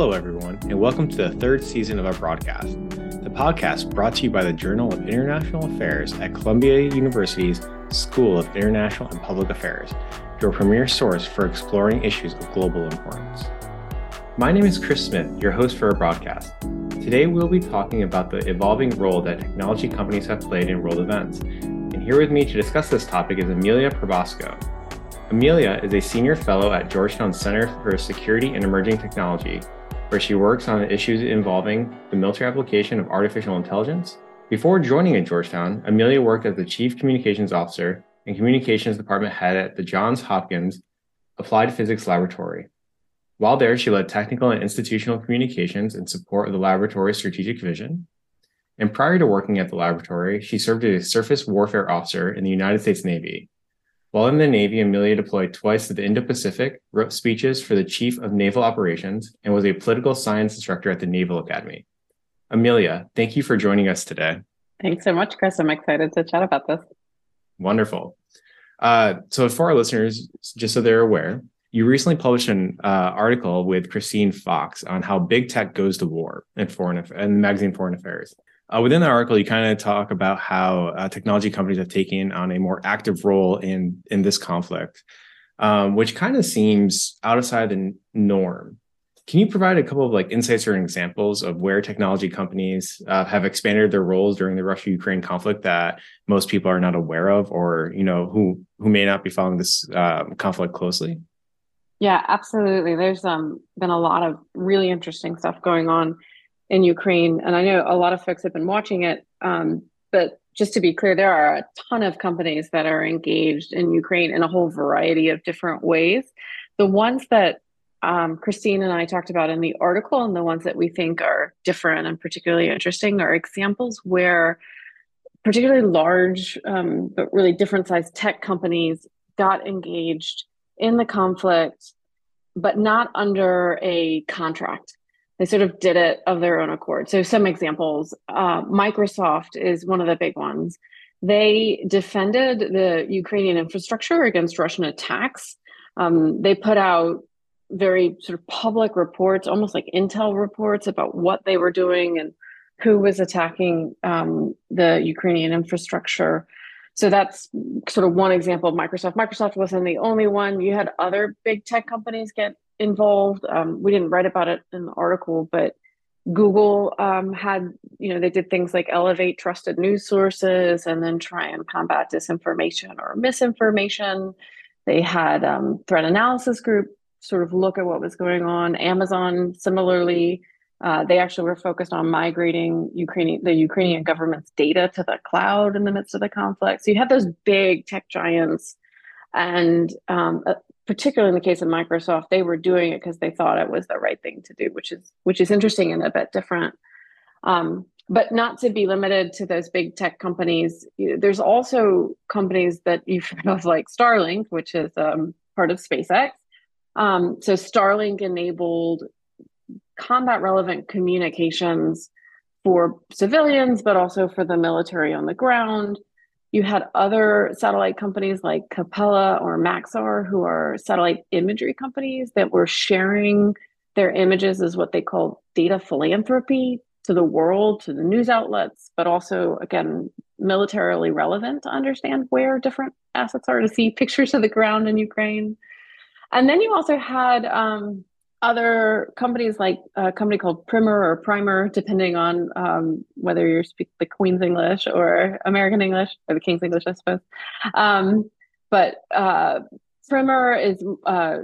Hello, everyone, and welcome to the third season of our broadcast. The podcast brought to you by the Journal of International Affairs at Columbia University's School of International and Public Affairs, your premier source for exploring issues of global importance. My name is Chris Smith, your host for our broadcast. Today, we'll be talking about the evolving role that technology companies have played in world events. And here with me to discuss this topic is Amelia Probasco, Amelia is a senior fellow at Georgetown Center for Security and Emerging Technology where she works on issues involving the military application of artificial intelligence. Before joining at Georgetown, Amelia worked as the Chief Communications Officer and Communications Department Head at the Johns Hopkins Applied Physics Laboratory. While there, she led technical and institutional communications in support of the laboratory's strategic vision. And prior to working at the laboratory, she served as a surface warfare officer in the United States Navy, while in the Navy, Amelia deployed twice to the Indo Pacific, wrote speeches for the Chief of Naval Operations, and was a political science instructor at the Naval Academy. Amelia, thank you for joining us today. Thanks so much, Chris. I'm excited to chat about this. Wonderful. Uh, so, for our listeners, just so they're aware, you recently published an uh, article with Christine Fox on how big tech goes to war in foreign and the magazine Foreign Affairs. Uh, within the article, you kind of talk about how uh, technology companies have taken on a more active role in in this conflict, um, which kind of seems outside the norm. Can you provide a couple of like insights or examples of where technology companies uh, have expanded their roles during the Russia-Ukraine conflict that most people are not aware of, or you know who who may not be following this um, conflict closely? Yeah, absolutely. There's um, been a lot of really interesting stuff going on in Ukraine. And I know a lot of folks have been watching it. Um, but just to be clear, there are a ton of companies that are engaged in Ukraine in a whole variety of different ways. The ones that um, Christine and I talked about in the article, and the ones that we think are different and particularly interesting, are examples where particularly large um, but really different sized tech companies got engaged in the conflict, but not under a contract they sort of did it of their own accord. So, some examples uh, Microsoft is one of the big ones. They defended the Ukrainian infrastructure against Russian attacks. Um, they put out very sort of public reports, almost like intel reports about what they were doing and who was attacking um, the Ukrainian infrastructure. So that's sort of one example of Microsoft. Microsoft wasn't the only one. You had other big tech companies get involved. Um, we didn't write about it in the article, but Google um, had, you know, they did things like elevate trusted news sources and then try and combat disinformation or misinformation. They had um, threat analysis group sort of look at what was going on. Amazon similarly, uh, they actually were focused on migrating Ukrainian the Ukrainian government's data to the cloud in the midst of the conflict. So you had those big tech giants and um, particularly in the case of Microsoft, they were doing it because they thought it was the right thing to do, which is which is interesting and a bit different. Um, but not to be limited to those big tech companies. There's also companies that you've heard of, like Starlink, which is um, part of SpaceX. Um, so Starlink enabled combat relevant communications for civilians, but also for the military on the ground. You had other satellite companies like Capella or Maxar, who are satellite imagery companies that were sharing their images as what they call data philanthropy to the world, to the news outlets, but also, again, militarily relevant to understand where different assets are to see pictures of the ground in Ukraine. And then you also had um, other companies like a company called Primer or Primer, depending on um, whether you speak the Queen's English or American English or the King's English, I suppose. Um, but uh, Primer is uh,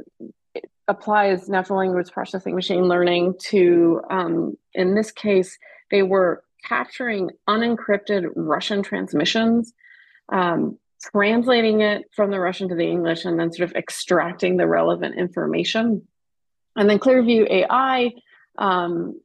applies natural language processing, machine learning to, um, in this case, they were capturing unencrypted Russian transmissions. Um, translating it from the Russian to the English and then sort of extracting the relevant information and then Clearview AI, um,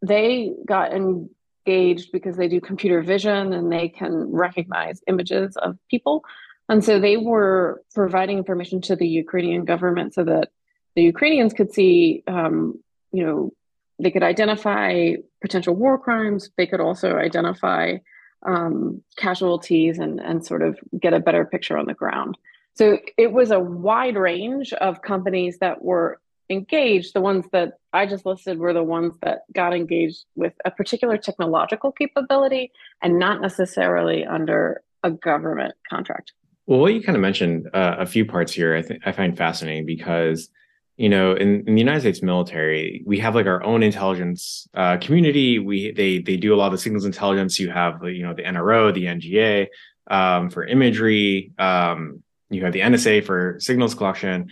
they got engaged because they do computer vision and they can recognize images of people. And so they were providing information to the Ukrainian government so that the Ukrainians could see, um, you know, they could identify potential war crimes. They could also identify um, casualties and, and sort of get a better picture on the ground. So it was a wide range of companies that were engaged, the ones that I just listed were the ones that got engaged with a particular technological capability and not necessarily under a government contract. Well, what you kind of mentioned uh, a few parts here, I think I find fascinating because you know in, in, the united states military we have like our own intelligence uh, community. We they they do a lot of the signals intelligence. You have you know the nro the nga um, for imagery um, you have the nsa for signals collection.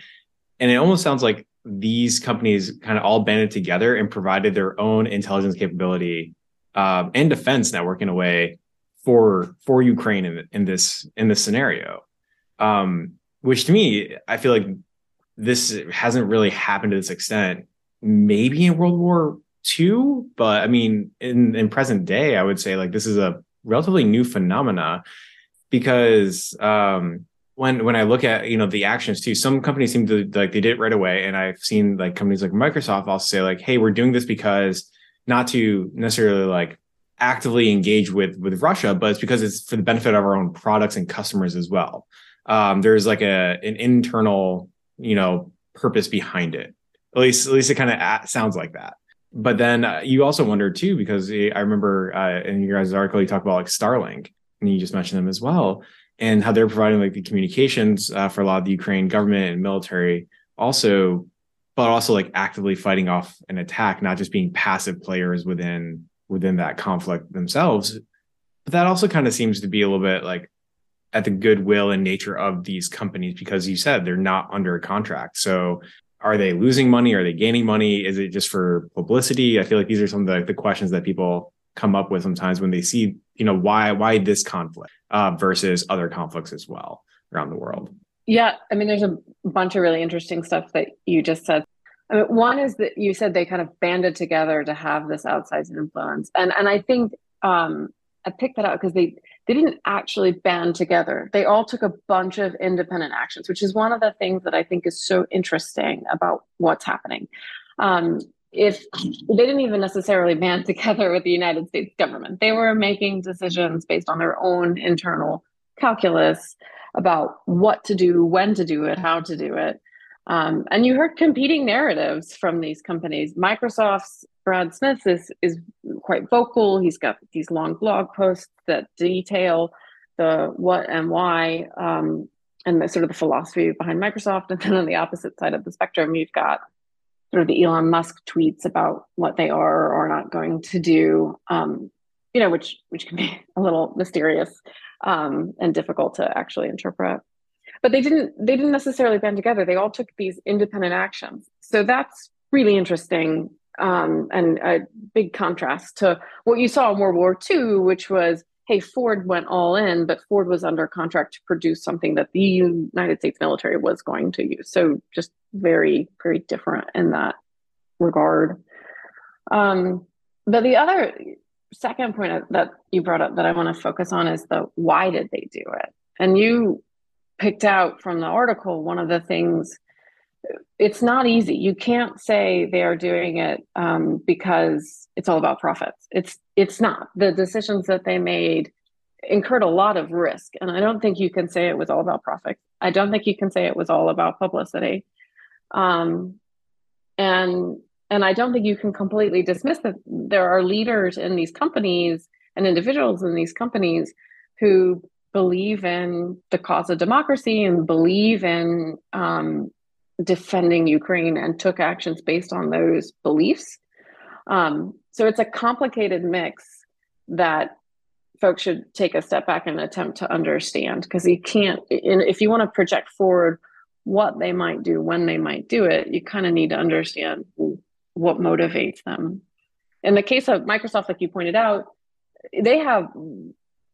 And it almost sounds like these companies kind of all banded together and provided their own intelligence capability um, and defense network in a way for for Ukraine in, in this in this scenario. Um, which to me, I feel like this hasn't really happened to this extent. Maybe in World War II, but I mean, in in present day, I would say like this is a relatively new phenomena because um, when when I look at you know the actions too, some companies seem to like they did it right away, and I've seen like companies like Microsoft also say like, hey, we're doing this because not to necessarily like actively engage with with Russia, but it's because it's for the benefit of our own products and customers as well. Um, there's like a an internal you know purpose behind it. At least at least it kind of sounds like that. But then uh, you also wonder too because I remember uh, in your guys' article you talk about like Starlink, and you just mentioned them as well and how they're providing like the communications uh, for a lot of the Ukraine government and military also but also like actively fighting off an attack not just being passive players within within that conflict themselves. But that also kind of seems to be a little bit like at the goodwill and nature of these companies because you said they're not under a contract. So are they losing money? Are they gaining money? Is it just for publicity? I feel like these are some of the, the questions that people come up with sometimes when they see you know why why this conflict uh, versus other conflicts as well around the world. Yeah i mean there's a bunch of really interesting stuff that you just said. I mean, one is that you said they kind of banded together to have this outsized influence. And and i think um, i picked that out because they they didn't actually band together. They all took a bunch of independent actions which is one of the things that i think is so interesting about what's happening. Um, if they didn't even necessarily band together with the United States government, they were making decisions based on their own internal calculus about what to do, when to do it, how to do it. Um, and you heard competing narratives from these companies. Microsoft's Brad Smith is is quite vocal. He's got these long blog posts that detail the what and why um, and the sort of the philosophy behind Microsoft. And then on the opposite side of the spectrum, you've got sort of the Elon Musk tweets about what they are or are not going to do, um, you know, which which can be a little mysterious um, and difficult to actually interpret. But they didn't they didn't necessarily band together. They all took these independent actions. So that's really interesting um, and a big contrast to what you saw in World War II, which was hey, Ford went all in, but Ford was under contract to produce something that the United States military was going to use. So just very, very different in that regard. Um, but the other second point that you brought up that I want to focus on is the why did they do it? And you picked out from the article one of the things it's not easy. You can't say they are doing it um, because it's all about profits. It's it's not. The decisions that they made incurred a lot of risk, and I don't think you can say it was all about profit. I don't think you can say it was all about publicity, um, and and I don't think you can completely dismiss that there are leaders in these companies and individuals in these companies who believe in the cause of democracy and believe in um, defending Ukraine and took actions based on those beliefs. Um, so it's a complicated mix that folks should take a step back and attempt to understand because you can't, if you want to project forward what they might do, when they might do it, you kind of need to understand what motivates them. In the case of Microsoft, like you pointed out, they have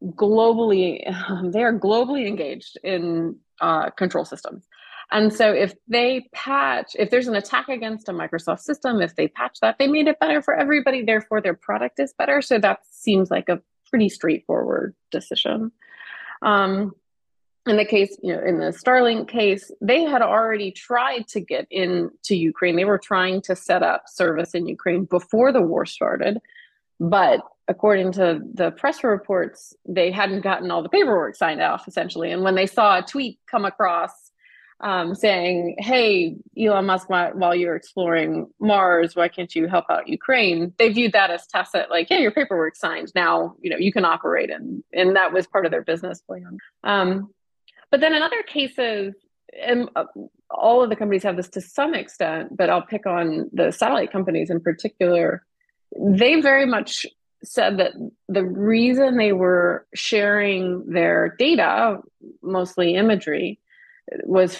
globally, they are globally engaged in uh, control systems. And so if they patch, if there's an attack against a Microsoft system, if they patch that, they made it better for everybody. Therefore, their product is better. So that seems like a pretty straightforward decision. Um, in the case, you know, in the Starlink case, they had already tried to get into Ukraine. They were trying to set up service in Ukraine before the war started. But according to the press reports, they hadn't gotten all the paperwork signed off essentially. And when they saw a tweet come across um, saying, "Hey, Elon Musk, while you're exploring Mars, why can't you help out Ukraine?" They viewed that as tacit, like, "Yeah, your paperwork signed. Now, you know, you can operate," and and that was part of their business plan. Um, but then in other cases, and uh, all of the companies have this to some extent, but I'll pick on the satellite companies in particular. They very much said that the reason they were sharing their data, mostly imagery, was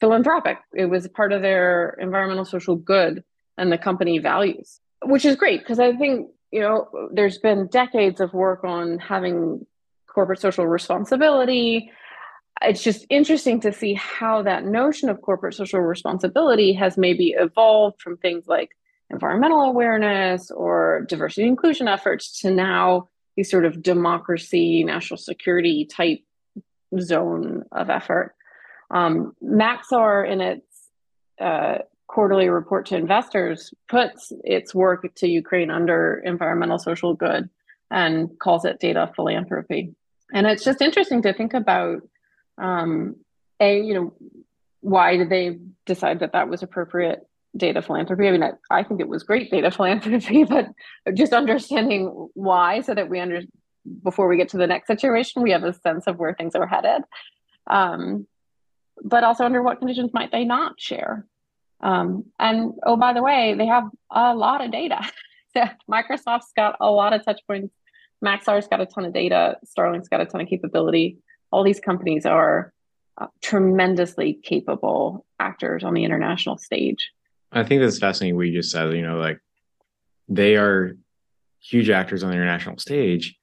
philanthropic. It was part of their environmental social good and the company values, which is great because I think, you know, there's been decades of work on having corporate social responsibility. It's just interesting to see how that notion of corporate social responsibility has maybe evolved from things like environmental awareness or diversity inclusion efforts to now these sort of democracy, national security type zone of effort. Um, Maxar, in its uh, quarterly report to investors, puts its work to Ukraine under environmental social good and calls it data philanthropy. And it's just interesting to think about um, a, you know, why did they decide that that was appropriate data philanthropy? I mean, I, I think it was great data philanthropy, but just understanding why so that we under before we get to the next situation, we have a sense of where things are headed. Um, but also under what conditions might they not share? Um, and oh, by the way, they have a lot of data. Microsoft's got a lot of touch points. Maxar's got a ton of data. Starlink's got a ton of capability. All these companies are uh, tremendously capable actors on the international stage. I think that's fascinating what you just said. You know, like they are huge actors on the international stage.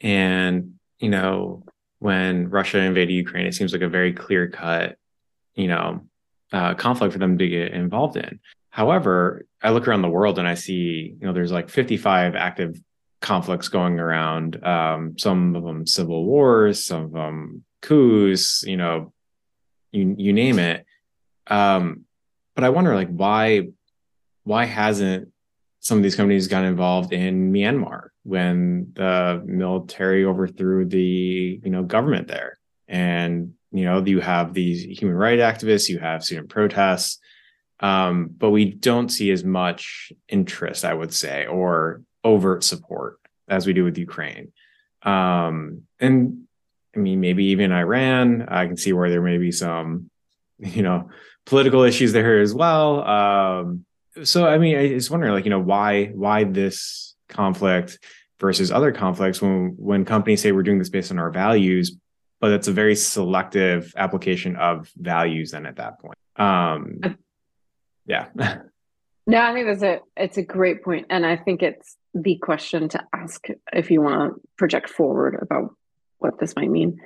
And, you know, when Russia invaded Ukraine, it seems like a very clear cut you know, uh, conflict for them to get involved in. However, I look around the world and I see, you know, there's like 55 active conflicts going around. Um, some of them civil wars, some of them coups, you know, you you name it. Um, but I wonder, like, why why hasn't some of these companies got involved in Myanmar when the military overthrew the you know government there and you know you have these human rights activists you have student protests um, but we don't see as much interest i would say or overt support as we do with ukraine. Um, and i mean maybe even iran i can see where there may be some you know political issues there as well. Um, so i mean i just wondering like you know why why this conflict versus other conflicts when when companies say we're doing this based on our values but it's a very selective application of values then at that point. Um yeah. No i think that's a it's a great point and i think it's the question to ask if you want to project forward about what this might mean.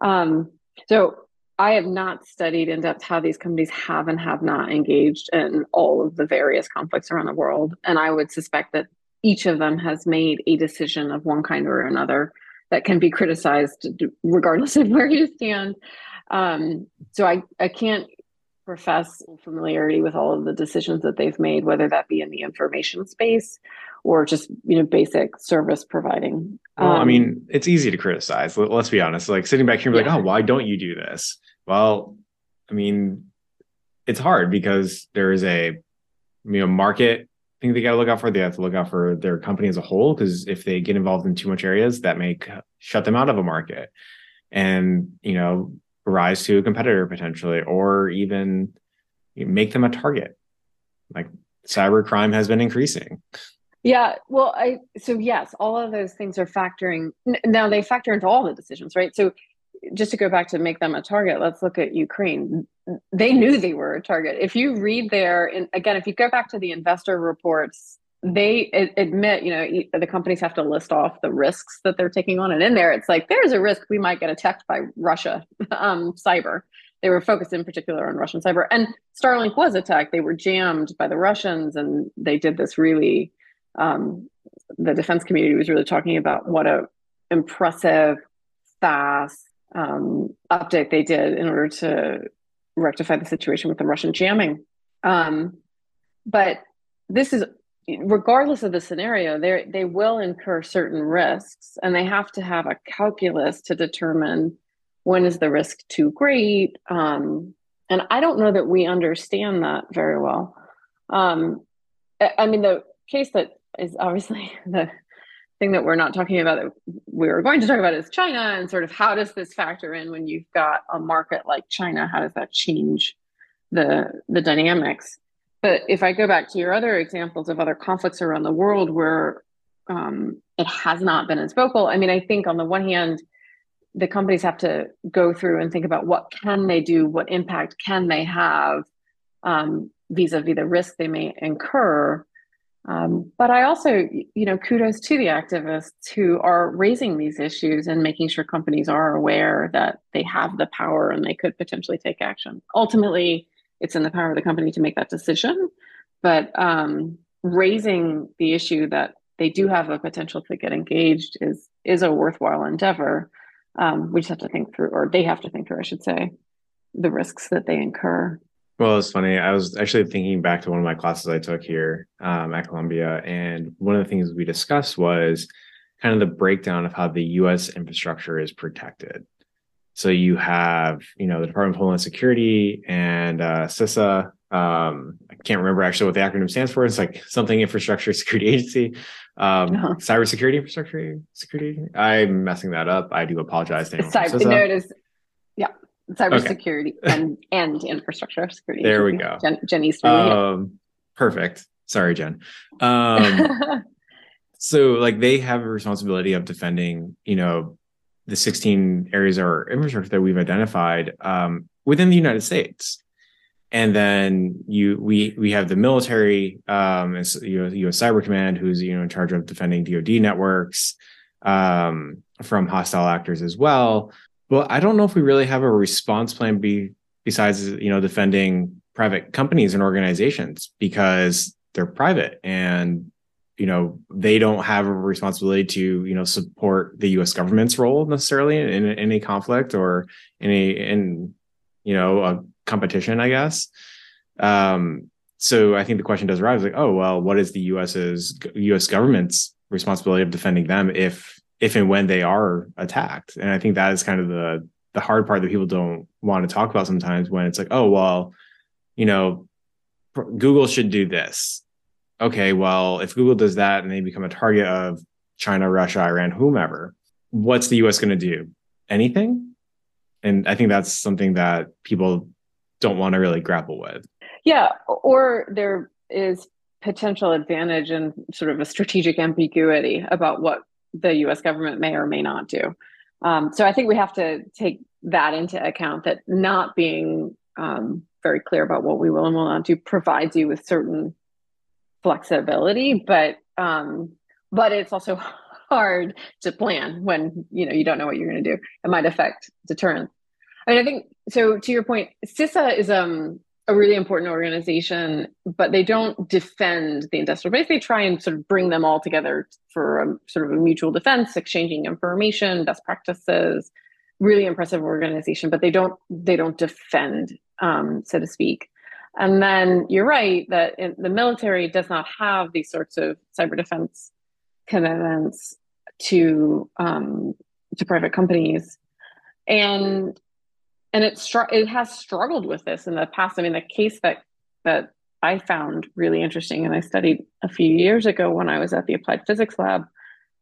Um so i have not studied in depth how these companies have and have not engaged in all of the various conflicts around the world and i would suspect that each of them has made a decision of one kind or another that can be criticized regardless of where you stand. Um, so I, I can't profess familiarity with all of the decisions that they've made, whether that be in the information space or just you know basic service providing. Well, um, I mean, it's easy to criticize. Let's be honest. Like sitting back here and be yeah. like, oh, why don't you do this? Well, I mean, it's hard because there is a you know market thing they got to look out for. They have to look out for their company as a whole because if they get involved in too much areas, that may shut them out of a market, and you know rise to a competitor potentially, or even make them a target. Like cyber crime has been increasing. Yeah, well, I so yes, all of those things are factoring. Now they factor into all the decisions, right? So just to go back to make them a target, let's look at Ukraine. They knew they were a target. If you read there, and again, if you go back to the investor reports, they admit, you know, the companies have to list off the risks that they're taking on, and in there, it's like there's a risk we might get attacked by Russia, um, cyber. They were focused in particular on Russian cyber, and Starlink was attacked. They were jammed by the Russians, and they did this really. Um, the defense community was really talking about what a impressive, fast, um, update they did in order to rectify the situation with the Russian jamming. Um, but this is regardless of the scenario, they they will incur certain risks, and they have to have a calculus to determine when is the risk too great. Um, and I don't know that we understand that very well. Um, I mean, the case that is obviously the thing that we're not talking about that we are going to talk about is China and sort of how does this factor in when you've got a market like China? How does that change the the dynamics? But if I go back to your other examples of other conflicts around the world where um, it has not been as vocal, I mean, I think on the one hand, the companies have to go through and think about what can they do, what impact can they have um, vis-a-vis the risk they may incur um, but I also, you know, kudos to the activists who are raising these issues and making sure companies are aware that they have the power and they could potentially take action. Ultimately, it's in the power of the company to make that decision, but um, raising the issue that they do have a potential to get engaged is is a worthwhile endeavor. Um, we just have to think through, or they have to think through, I should say, the risks that they incur. Well, it's funny. I was actually thinking back to one of my classes I took here um, at Columbia, and one of the things we discussed was kind of the breakdown of how the U.S. infrastructure is protected. So you have, you know, the Department of Homeland Security and uh, CISA. Um, I can't remember actually what the acronym stands for. It's like something Infrastructure Security Agency, um, uh-huh. Cybersecurity Infrastructure Security. I'm messing that up. I do apologize to anyone. Cyber, no, it is. Yeah, cybersecurity okay. and and infrastructure security. There we go. Jen, Jenny's um, perfect. Sorry, Jen. Um, so like they have a responsibility of defending, you know, the 16 areas of infrastructure that we've identified um, within the United States. And then you we we have the military, um, and, you know, U.S. Cyber Command, who's you know in charge of defending DoD networks um, from hostile actors as well. Well, I don't know if we really have a response plan be, besides you know defending private companies and organizations because they're private and you know they don't have a responsibility to you know support the U.S. government's role necessarily in, in any conflict or any in you know a competition, I guess. Um, so I think the question does arise like, oh well, what is the U.S.'s U.S. government's responsibility of defending them if if and when they are attacked. And I think that is kind of the the hard part that people don't want to talk about sometimes when it's like, oh well, you know, Google should do this. Okay, well, if Google does that and they become a target of China, Russia, Iran, whomever, what's the US going to do? Anything? And I think that's something that people don't want to really grapple with. Yeah, or there is potential advantage and sort of a strategic ambiguity about what the US government may or may not do. Um, so I think we have to take that into account that not being um, very clear about what we will and will not do provides you with certain flexibility, but um, but it's also hard to plan when you know you don't know what you're going to do. It might affect deterrence. I mean, I think so. To your point, CISA is um a really important organization, but they don't defend the industrial base. They try and sort of bring them all together for a sort of a mutual defense, exchanging information, best practices. Really impressive organization, but they don't they don't defend, um, so to speak. And then you're right that the military does not have these sorts of cyber defense commitments to um, to private companies, and and it str- it has struggled with this in the past. I mean, the case that that I found really interesting, and I studied a few years ago when I was at the Applied Physics Lab,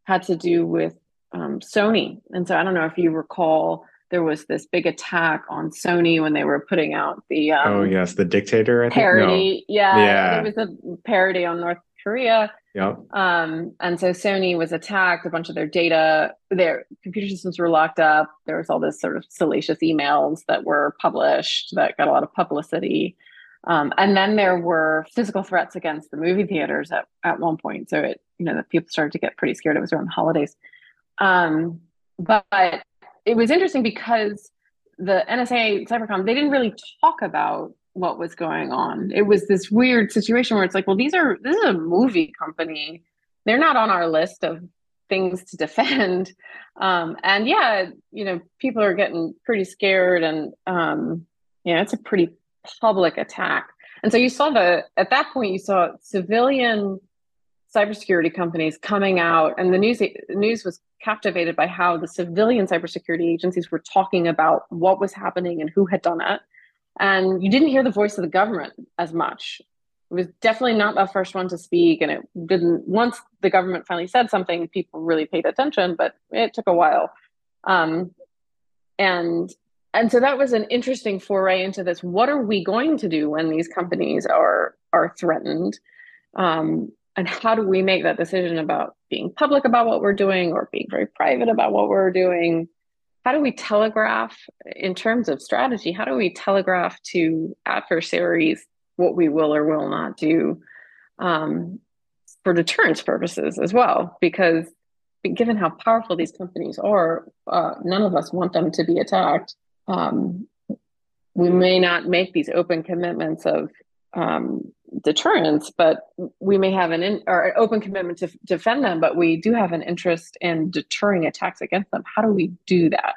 had to do with um, Sony. And so I don't know if you recall, there was this big attack on Sony when they were putting out the um, oh yes, the dictator I parody. No. Yeah, yeah, it was a parody on North Korea. Yep. Um, and so Sony was attacked. A bunch of their data, their computer systems were locked up. There was all this sort of salacious emails that were published that got a lot of publicity. Um, and then there were physical threats against the movie theaters at, at one point. So it, you know, the people started to get pretty scared. It was around the holidays. Um, but it was interesting because the NSA Cybercom, they didn't really talk about what was going on. It was this weird situation where it's like, well, these are this is a movie company. They're not on our list of things to defend. Um, and yeah, you know, people are getting pretty scared, and um, yeah, it's a pretty public attack. And so you saw the at that point you saw civilian cybersecurity companies coming out, and the news news was captivated by how the civilian cybersecurity agencies were talking about what was happening and who had done it and you didn't hear the voice of the government as much. It was definitely not the first one to speak, and it didn't. Once the government finally said something, people really paid attention, but it took a while. Um, and and so that was an interesting foray into this. What are we going to do when these companies are are threatened? Um, and how do we make that decision about being public about what we're doing or being very private about what we're doing? How do we telegraph in terms of strategy? How do we telegraph to adversaries what we will or will not do um, for deterrence purposes as well? Because given how powerful these companies are, uh, none of us want them to be attacked. Um, we may not make these open commitments of um, deterrence, but we may have an in, or an open commitment to defend them, but we do have an interest in deterring attacks against them. How do we do that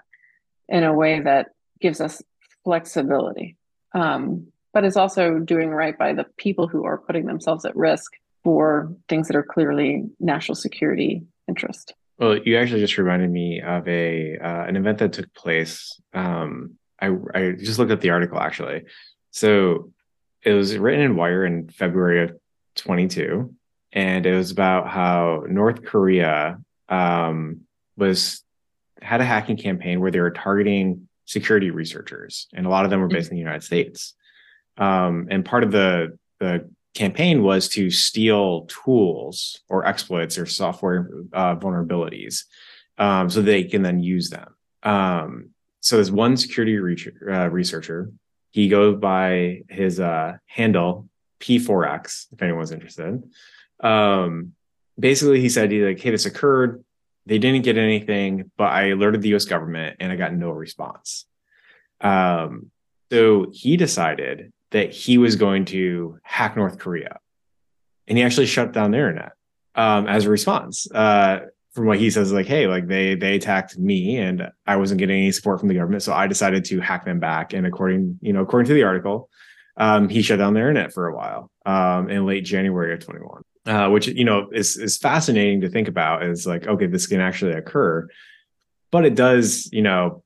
in a way that gives us flexibility, um, but is also doing right by the people who are putting themselves at risk for things that are clearly national security interest? Well, you actually just reminded me of a uh, an event that took place. Um, I I just looked at the article actually. So it was written in Wired in February of 22, and it was about how North Korea um, was had a hacking campaign where they were targeting security researchers, and a lot of them were based in the United States. Um, and part of the the campaign was to steal tools or exploits or software uh, vulnerabilities, um, so they can then use them. Um, so there's one security re- uh, researcher he goes by his uh, handle P4X, if anyone's interested. Um, basically, he said, he like, hey, this occurred. They didn't get anything, but I alerted the US government and I got no response. Um, so he decided that he was going to hack North Korea. And he actually shut down the internet um, as a response. Uh, from what he says, like, hey, like they they attacked me and I wasn't getting any support from the government, so I decided to hack them back. And according, you know, according to the article, um, he shut down the internet for a while um, in late January of 21, uh, which you know is is fascinating to think about. Is like, okay, this can actually occur, but it does, you know,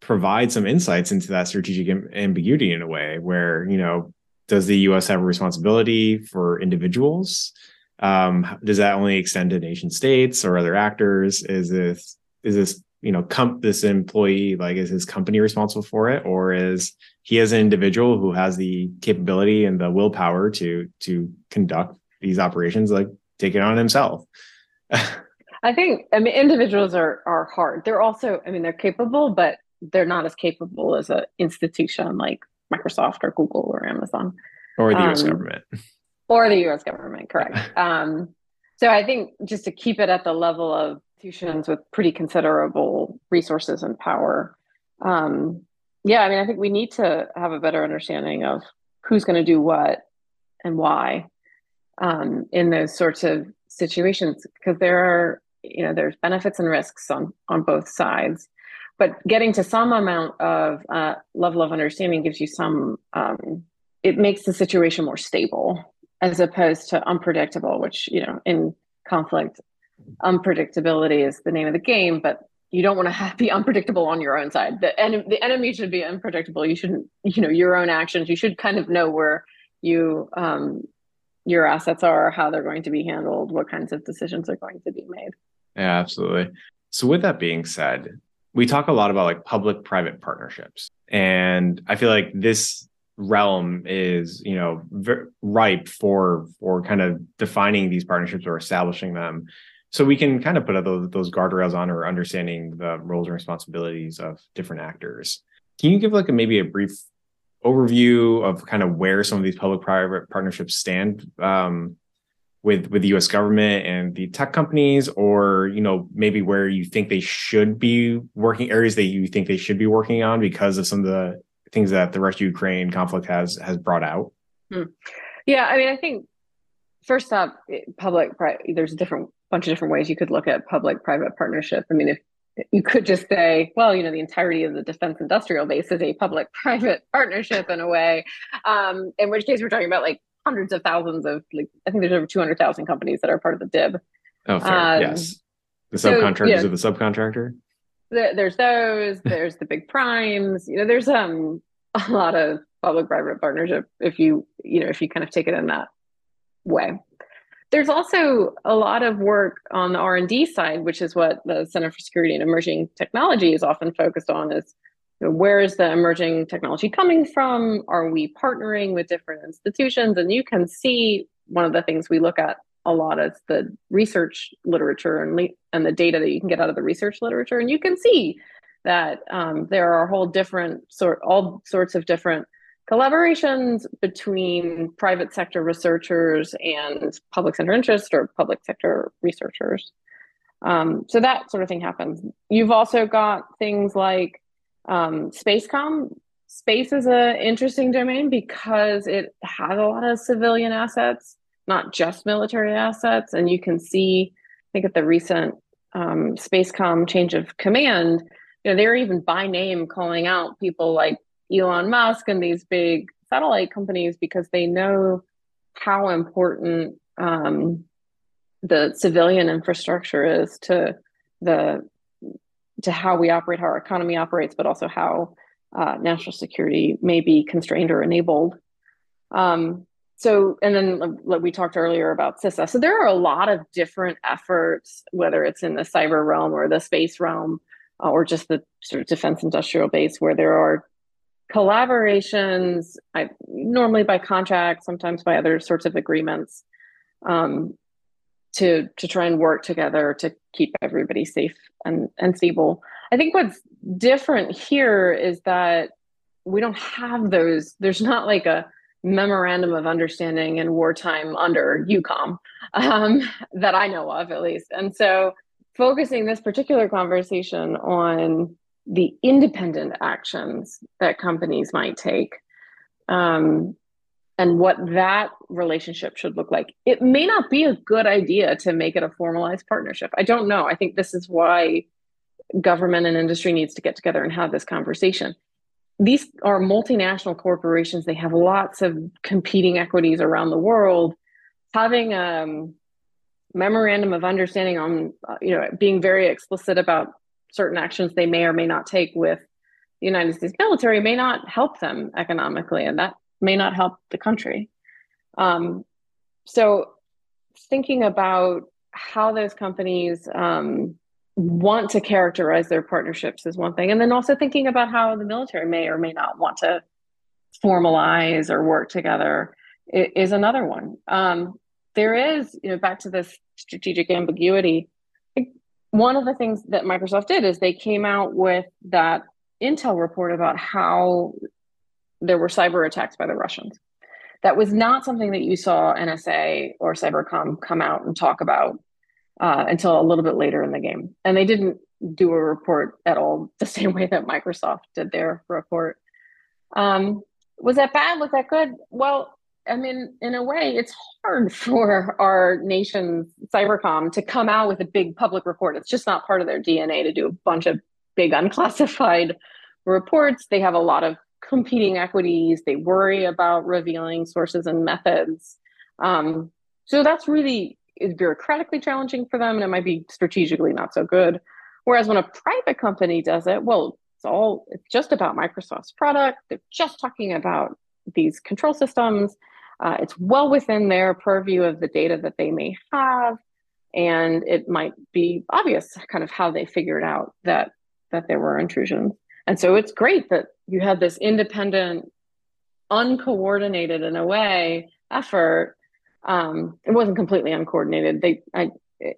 provide some insights into that strategic ambiguity in a way where you know, does the U.S. have a responsibility for individuals? Um, does that only extend to nation states or other actors? Is this is this you know comp this employee like is his company responsible for it, or is he as an individual who has the capability and the willpower to to conduct these operations like take it on himself? I think I mean individuals are are hard. They're also I mean they're capable, but they're not as capable as an institution like Microsoft or Google or Amazon or the U.S. Um, government or the US government, correct. um, so I think just to keep it at the level of institutions with pretty considerable resources and power. Um, yeah, I mean, I think we need to have a better understanding of who's going to do what and why um, in those sorts of situations, because there are, you know, there's benefits and risks on on both sides. But getting to some amount of uh, level of understanding gives you some. Um, it makes the situation more stable as opposed to unpredictable, which, you know, in conflict, unpredictability is the name of the game, but you don't want to be unpredictable on your own side. The, en- the enemy should be unpredictable. You shouldn't, you know, your own actions, you should kind of know where you, um, your assets are, how they're going to be handled, what kinds of decisions are going to be made. Yeah, absolutely. So, with that being said, we talk a lot about like public private partnerships. And I feel like this realm is you know ripe for for kind of defining these partnerships or establishing them. So we can kind of put those, those guardrails on or understanding the roles and responsibilities of different actors. Can you give like a, maybe a brief overview of kind of where some of these public private partnerships stand um, with with the US government and the tech companies? Or you know maybe where you think they should be working areas that you think they should be working on because of some of the things that the Russia Ukraine conflict has has brought out? Hmm. Yeah, I mean, I think first up, public there's a different bunch of different ways you could look at public private partnership. I mean, if you could just say, well, you know, the entirety of the defense industrial base is a public private partnership in a way, um, in which case we're talking about like hundreds of thousands of like I think there's over 200,000 companies that are part of the DIB. Oh, fair. Um, yes. The subcontractors so, of the subcontractor there's those there's the big primes you know there's um a lot of public-private partnership if you you know if you kind of take it in that way. There's also a lot of work on the R&D side, which is what the Center for Security and Emerging Technology is often focused on is you know, where is the emerging technology coming from? Are we partnering with different institutions? And you can see one of the things we look at a lot of the research literature and, le- and the data that you can get out of the research literature. And you can see that um, there are whole different sort, all sorts of different collaborations between private sector researchers and public center interest or public sector researchers. Um, so that sort of thing happens. You've also got things like um, Spacecom. Space is an interesting domain because it has a lot of civilian assets, not just military assets. And you can see, I think at the recent um, Spacecom change of command, you know, they're even by name calling out people like Elon Musk and these big satellite companies because they know how important um, the civilian infrastructure is to the to how we operate, how our economy operates, but also how uh, national security may be constrained or enabled. Um, so, and then like we talked earlier about CISA. So there are a lot of different efforts, whether it's in the cyber realm or the space realm, uh, or just the sort of defense industrial base, where there are collaborations, I, normally by contract, sometimes by other sorts of agreements, um, to to try and work together to keep everybody safe and and stable. I think what's different here is that we don't have those. There's not like a memorandum of understanding in wartime under EUCOM um, that I know of, at least. And so, focusing this particular conversation on the independent actions that companies might take um, and what that relationship should look like. It may not be a good idea to make it a formalized partnership. I don't know. I think this is why government and industry needs to get together and have this conversation. These are multinational corporations. They have lots of competing equities around the world. Having a um, memorandum of understanding on, uh, you know, being very explicit about certain actions they may or may not take with the United States military may not help them economically, and that may not help the country. Um, so, thinking about how those companies um, want to characterize their partnerships is one thing, and then also thinking about how the military may or may not want to formalize or work together is another one. Um, there is, you know, back to this strategic ambiguity one of the things that Microsoft did is they came out with that intel report about how there were cyber attacks by the Russians. That was not something that you saw NSA or Cybercom come out and talk about uh, until a little bit later in the game. And they didn't do a report at all the same way that Microsoft did their report. Um, was that bad? Was that good? Well, I mean, in a way, it's hard for our nation's cybercom to come out with a big public report. It's just not part of their DNA to do a bunch of big unclassified reports. They have a lot of competing equities. They worry about revealing sources and methods. Um, so that's really is bureaucratically challenging for them, and it might be strategically not so good. Whereas when a private company does it, well, it's all it's just about Microsoft's product. They're just talking about these control systems uh, it's well within their purview of the data that they may have, and it might be obvious kind of how they figured out that that there were intrusions. And so it's great that you had this independent, uncoordinated in a way effort. Um, it wasn't completely uncoordinated. They, I,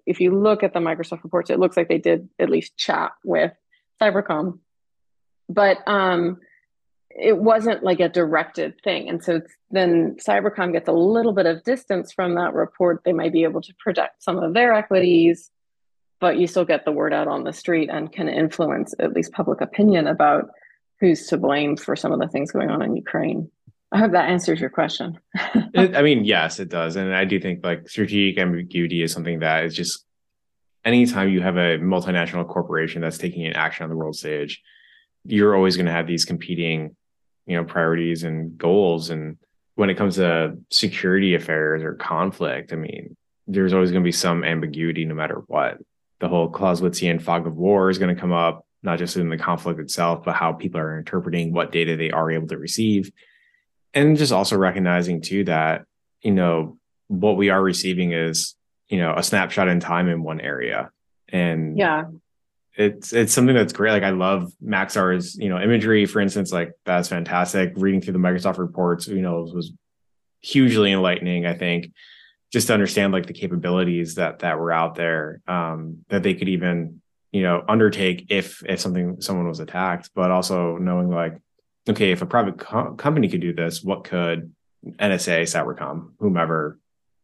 if you look at the Microsoft reports, it looks like they did at least chat with Cybercom, but um, it wasn't like a directed thing. And so then Cybercom gets a little bit of distance from that report. They might be able to protect some of their equities, but you still get the word out on the street and can influence at least public opinion about who's to blame for some of the things going on in Ukraine. I hope that answers your question. it, I mean, yes, it does. And I do think like strategic ambiguity is something that is just anytime you have a multinational corporation that's taking an action on the world stage, you're always going to have these competing you know priorities and goals and when it comes to security affairs or conflict i mean there's always going to be some ambiguity no matter what the whole clausewitzian fog of war is going to come up not just in the conflict itself, but how people are interpreting what data they are able to receive. And just also recognizing too that, you know, what we are receiving is, you know, a snapshot in time in one area. And yeah, it's it's something that's great. Like I love Maxar's, you know, imagery, for instance, like that's fantastic. Reading through the Microsoft reports, you know, was hugely enlightening, I think, just to understand like the capabilities that that were out there, um, that they could even, you know, undertake if if something someone was attacked, but also knowing like, okay, if a private co- company could do this, what could NSA, STRATCOM, whomever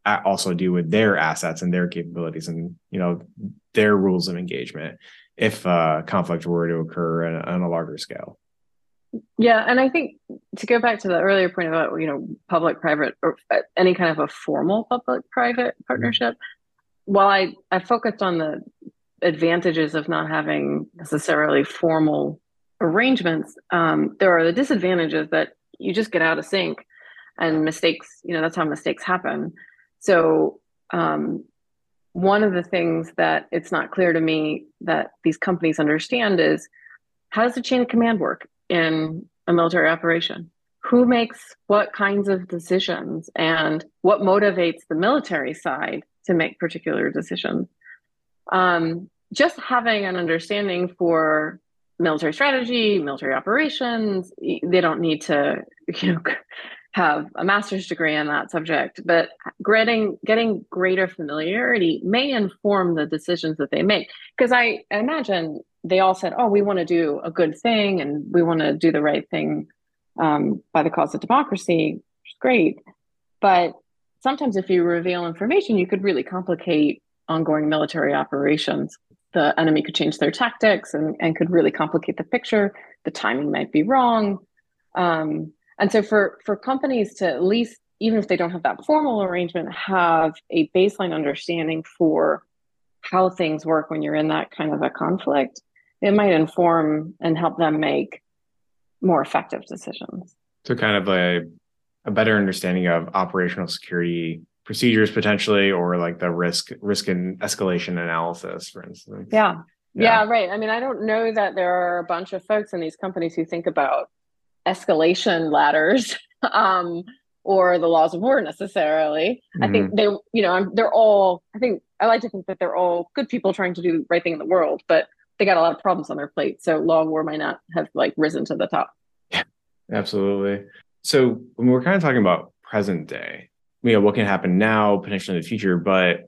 also do with their assets and their capabilities and you know their rules of engagement if uh, conflict were to occur on, on a larger scale. Yeah, and I think to go back to the earlier point about you know public private or uh, any kind of a formal public private partnership, mm-hmm. while I I focused on the advantages of not having necessarily formal arrangements, um, there are the disadvantages that you just get out of sync and mistakes. You know that's how mistakes happen. So um, one of the things that it's not clear to me that these companies understand is how does the chain of command work in a military operation? Who makes what kinds of decisions and what motivates the military side to make particular decisions? Um, just having an understanding for military strategy, military operations, they don't need to, you know, have a master's degree in that subject, but getting getting greater familiarity may inform the decisions that they make. Because I imagine they all said, "Oh, we want to do a good thing and we want to do the right thing um, by the cause of democracy," which is great. But sometimes, if you reveal information, you could really complicate ongoing military operations. The enemy could change their tactics and, and could really complicate the picture. The timing might be wrong. Um, and so for for companies to at least even if they don't have that formal arrangement have a baseline understanding for how things work when you're in that kind of a conflict it might inform and help them make more effective decisions so kind of a a better understanding of operational security procedures potentially or like the risk risk and escalation analysis for instance yeah. yeah yeah right i mean i don't know that there are a bunch of folks in these companies who think about escalation ladders um, or the laws of war necessarily. Mm-hmm. I think mm-hmm. they, you know, I'm, they're all. I think I like to think that they're all good people trying to do the right thing in the world, but they got a lot of problems on their plate. So law of war might not have like risen to the top. Yeah, absolutely. So when we're kind of talking about present day, you know, what can happen now, potentially in the future, but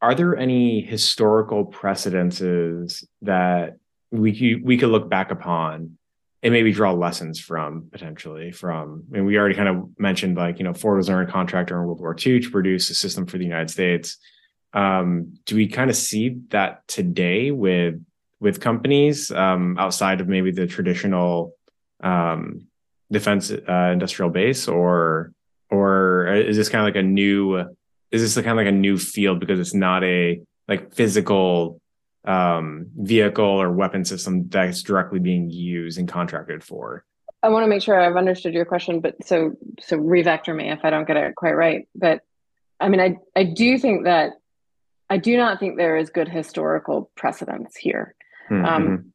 are there any historical precedences that we we could look back upon and maybe draw lessons from potentially from I mean we already kind of mentioned like you know Ford was a contractor in World War II to produce a system for the United States. Um, do we kind of see that today with with companies um, outside of maybe the traditional um, defense uh, industrial base, or or is this kind of like a new is this kind of like a new field because it's not a like physical um, vehicle or weapon system that's directly being used and contracted for. I want to make sure I've understood your question, but so so revector me if I don't get it quite right. But I mean, I I do think that I do not think there is good historical precedence here, mm-hmm. um,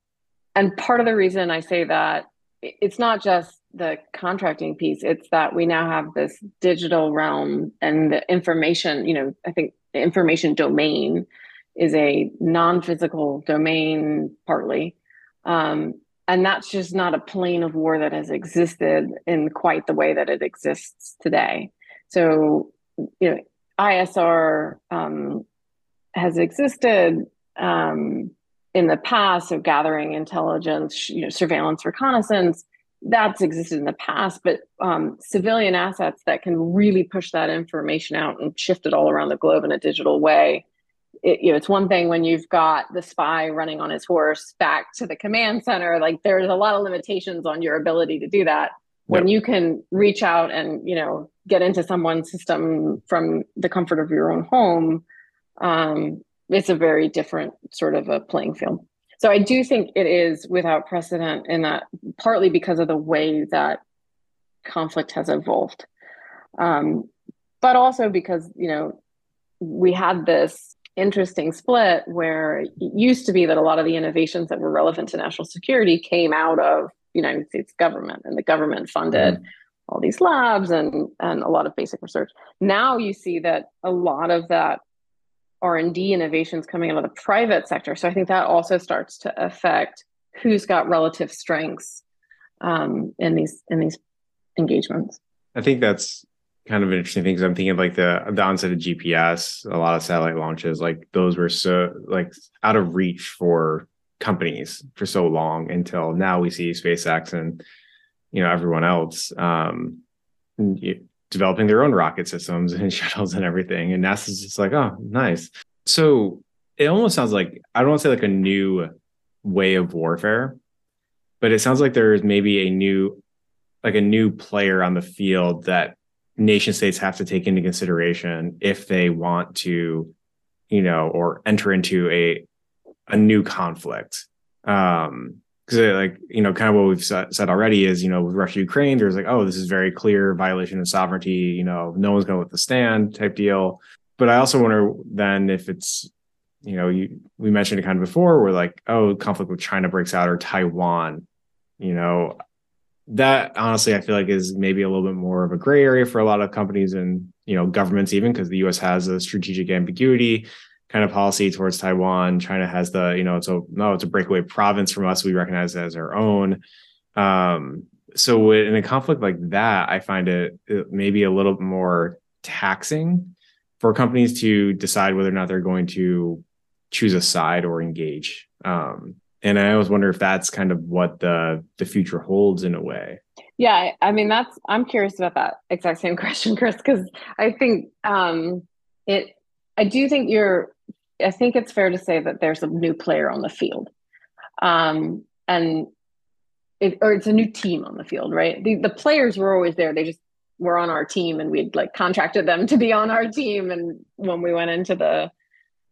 and part of the reason I say that it's not just the contracting piece; it's that we now have this digital realm and the information. You know, I think the information domain is a non-physical domain partly um, and that's just not a plane of war that has existed in quite the way that it exists today so you know isr um, has existed um, in the past so gathering intelligence you know surveillance reconnaissance that's existed in the past but um, civilian assets that can really push that information out and shift it all around the globe in a digital way it, you know, it's one thing when you've got the spy running on his horse back to the command center. Like there's a lot of limitations on your ability to do that. When yep. you can reach out and you know get into someone's system from the comfort of your own home, um, it's a very different sort of a playing field. So I do think it is without precedent in that partly because of the way that conflict has evolved, um, but also because you know we had this interesting split where it used to be that a lot of the innovations that were relevant to national security came out of United States government and the government funded mm-hmm. all these labs and and a lot of basic research. Now you see that a lot of that R&D innovations coming out of the private sector. So I think that also starts to affect who's got relative strengths um, in these in these engagements. I think that's kind of interesting thing because I'm thinking of like the the onset of GPS, a lot of satellite launches, like those were so like out of reach for companies for so long until now we see SpaceX and you know everyone else um, developing their own rocket systems and shuttles and everything, and NASA's just like, oh, nice. So it almost sounds like I don't want to say like a new way of warfare, but it sounds like there's maybe a new like a new player on the field that nation states have to take into consideration if they want to, you know, or enter into a a new conflict. Um, because uh, like you know, kind of what we've said already is you know with Russia Ukraine, there's like oh this is very clear violation of sovereignty. You know, no one's going to let the stand type deal. But I also wonder then if it's you know you we mentioned it kind of before where like oh conflict with China breaks out or Taiwan. You know, that honestly I feel like is maybe a little bit more of a gray area for a lot of companies and you know governments even because the US has a strategic ambiguity kind of policy towards Taiwan. China has the, you know, it's a no, it's a breakaway province from us. We recognize it as our own. Um, so in a conflict like that, I find it, it maybe a little more taxing for companies to decide whether or not they're going to choose a side or engage. Um, and I always wonder if that's kind of what the the future holds in a way. Yeah, I mean that's I'm curious about that exact same question, Chris, because I think um, it. I do think you're. I think it's fair to say that there's a new player on the field, um, and it, or it's a new team on the field, right? The the players were always there. They just were on our team, and we'd like contracted them to be on our team. And when we went into the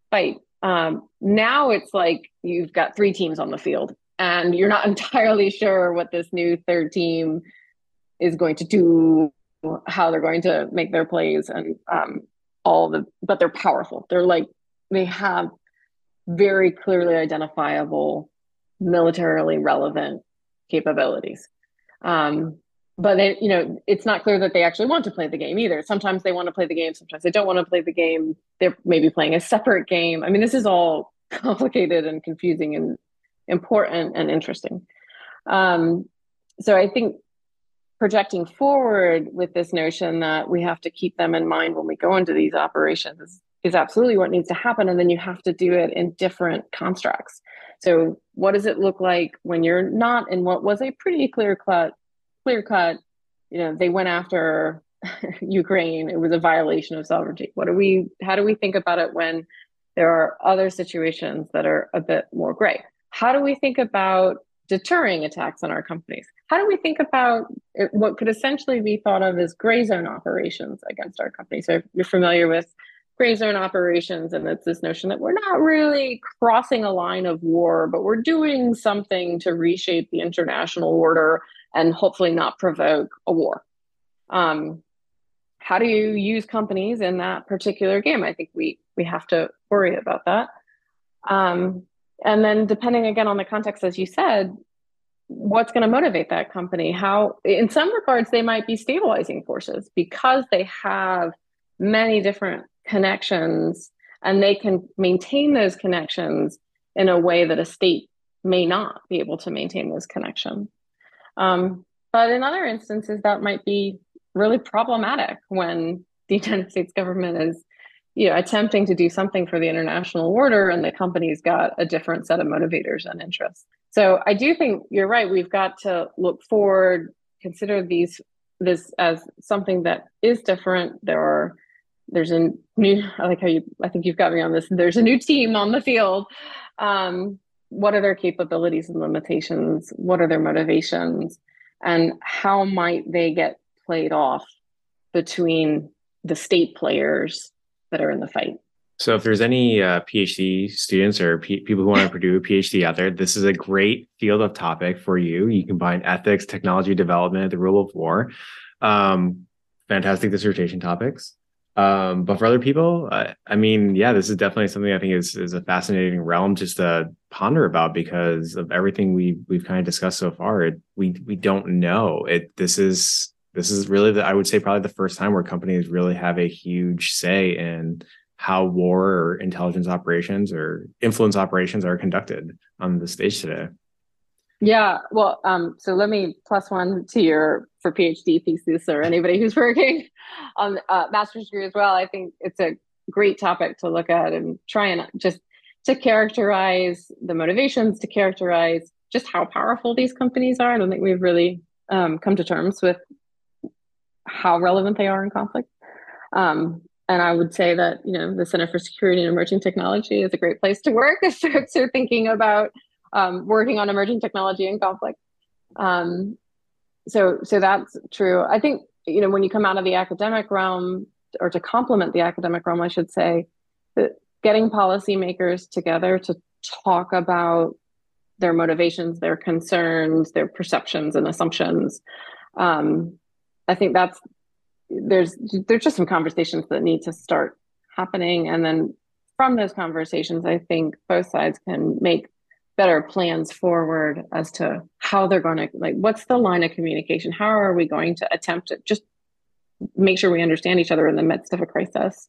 fight, um, now it's like you've got three teams on the field, and you're not entirely sure what this new third team is going to do, how they're going to make their plays, and um, all the. But they're powerful. They're like they have very clearly identifiable, militarily relevant capabilities. Um, but they, you know, it's not clear that they actually want to play the game either. Sometimes they want to play the game, sometimes they don't want to play the game. They're maybe playing a separate game. I mean, this is all complicated and confusing and important and interesting. Um, so I think projecting forward with this notion that we have to keep them in mind when we go into these operations is, is absolutely what needs to happen. And then you have to do it in different constructs. So, what does it look like when you're not in what was a pretty clear cut clear cut, you know, they went after Ukraine. It was a violation of sovereignty. What do we, how do we think about it when there are other situations that are a bit more gray? How do we think about deterring attacks on our companies? How do we think about what could essentially be thought of as gray zone operations against our companies? So you're familiar with gray zone operations, and it's this notion that we're not really crossing a line of war, but we're doing something to reshape the international order and hopefully not provoke a war. Um, how do you use companies in that particular game? I think we we have to worry about that. Um, and then depending again on the context, as you said, what's going to motivate that company? How, in some regards, they might be stabilizing forces because they have many different connections and they can maintain those connections in a way that a state may not be able to maintain those connections. Um, but in other instances, that might be really problematic when the United States government is you know, attempting to do something for the international order and the company's got a different set of motivators and interests. So I do think you're right. We've got to look forward, consider these this as something that is different. There are there's a new I like how you I think you've got me on this. There's a new team on the field. Um, what are their capabilities and limitations? What are their motivations? And how might they get played off between the state players that are in the fight? So, if there's any uh, PhD students or P- people who want to pursue a PhD out there, this is a great field of topic for you. You combine ethics, technology development, the rule of war. Um, fantastic dissertation topics. Um, but for other people, I, I, mean, yeah, this is definitely something I think is is a fascinating realm just to ponder about because of everything we we've kind of discussed so far. It, we we don't know it. This is this is really the I would say probably the first time where companies really have a huge say in how war or intelligence operations or influence operations are conducted on the stage today. Yeah, well, um, so let me plus one to your for PhD thesis or anybody who's working on uh, master's degree as well. I think it's a great topic to look at and try and just to characterize the motivations, to characterize just how powerful these companies are. I don't think we've really um, come to terms with how relevant they are in conflict. Um, and I would say that you know the Center for Security and Emerging Technology is a great place to work if folks are thinking about um, working on emerging technology and conflict. Um, so, so that's true. I think you know when you come out of the academic realm, or to complement the academic realm, I should say, that getting policymakers together to talk about their motivations, their concerns, their perceptions and assumptions. Um, I think that's there's there's just some conversations that need to start happening, and then from those conversations, I think both sides can make better plans forward as to how they're going to like what's the line of communication? How are we going to attempt to just make sure we understand each other in the midst of a crisis?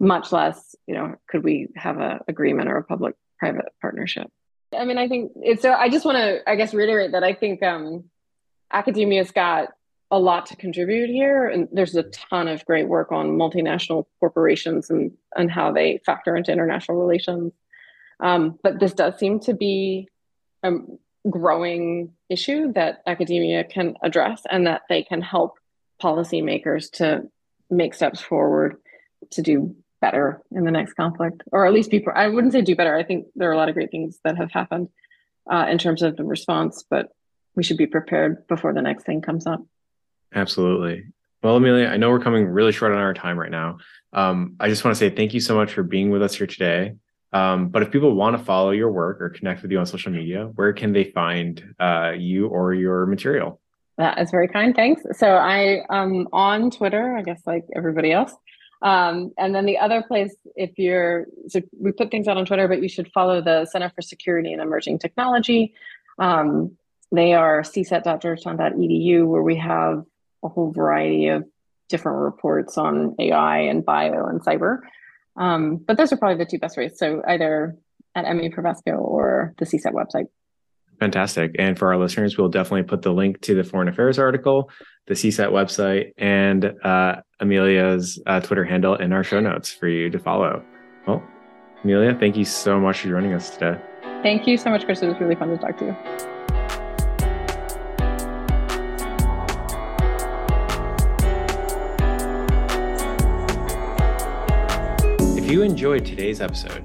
Much less you know could we have a agreement or a public private partnership? I mean i think it's so i just want to i guess reiterate that i think um academia's got a lot to contribute here and there's a ton of great work on multinational corporations and and how they factor into international relations um, but this does seem to be a growing issue that academia can address and that they can help policymakers to make steps forward to do better in the next conflict, or at least be, I wouldn't say do better. I think there are a lot of great things that have happened uh, in terms of the response, but we should be prepared before the next thing comes up. Absolutely. Well, Emelia, I know we're coming really short on our time right now. Um, I just want to say thank you so much for being with us here today. Um, but if people want to follow your work or connect with you on social media, where can they find uh, you or your material? That is very kind. Thanks. So I am on Twitter, I guess, like everybody else. Um, and then the other place, if you're, so we put things out on Twitter, but you should follow the Center for Security and Emerging Technology. Um, they are cset.georgetown.edu, where we have a whole variety of different reports on AI and bio and cyber. Um, but those are probably the two best ways. So either at Emmy Probasco or the CSET website. Fantastic. And for our listeners, we'll definitely put the link to the foreign affairs article, the CSET website, and uh, Emelia's uh, Twitter handle in our show notes for you to follow. Well, Emelia, thank you so much for joining us today. Thank you so much, Chris. It was really fun to talk to you. You enjoyed today's episode,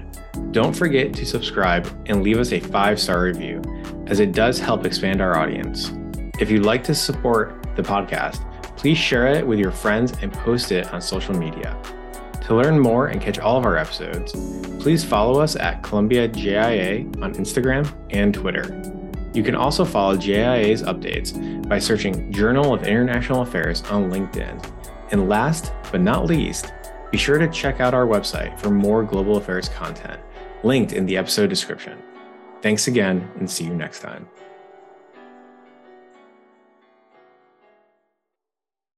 don't forget to subscribe and leave us a five star review, as it does help expand our audience. If you'd like to support the podcast, please share it with your friends and post it on social media. To learn more and catch all of our episodes, please follow us at Columbia JIA on Instagram and Twitter. You can also follow JIA's updates by searching Journal of International Affairs on LinkedIn. And last but not least, be sure to check out our website for more global affairs content, linked in the episode description. Thanks again, and see you next time.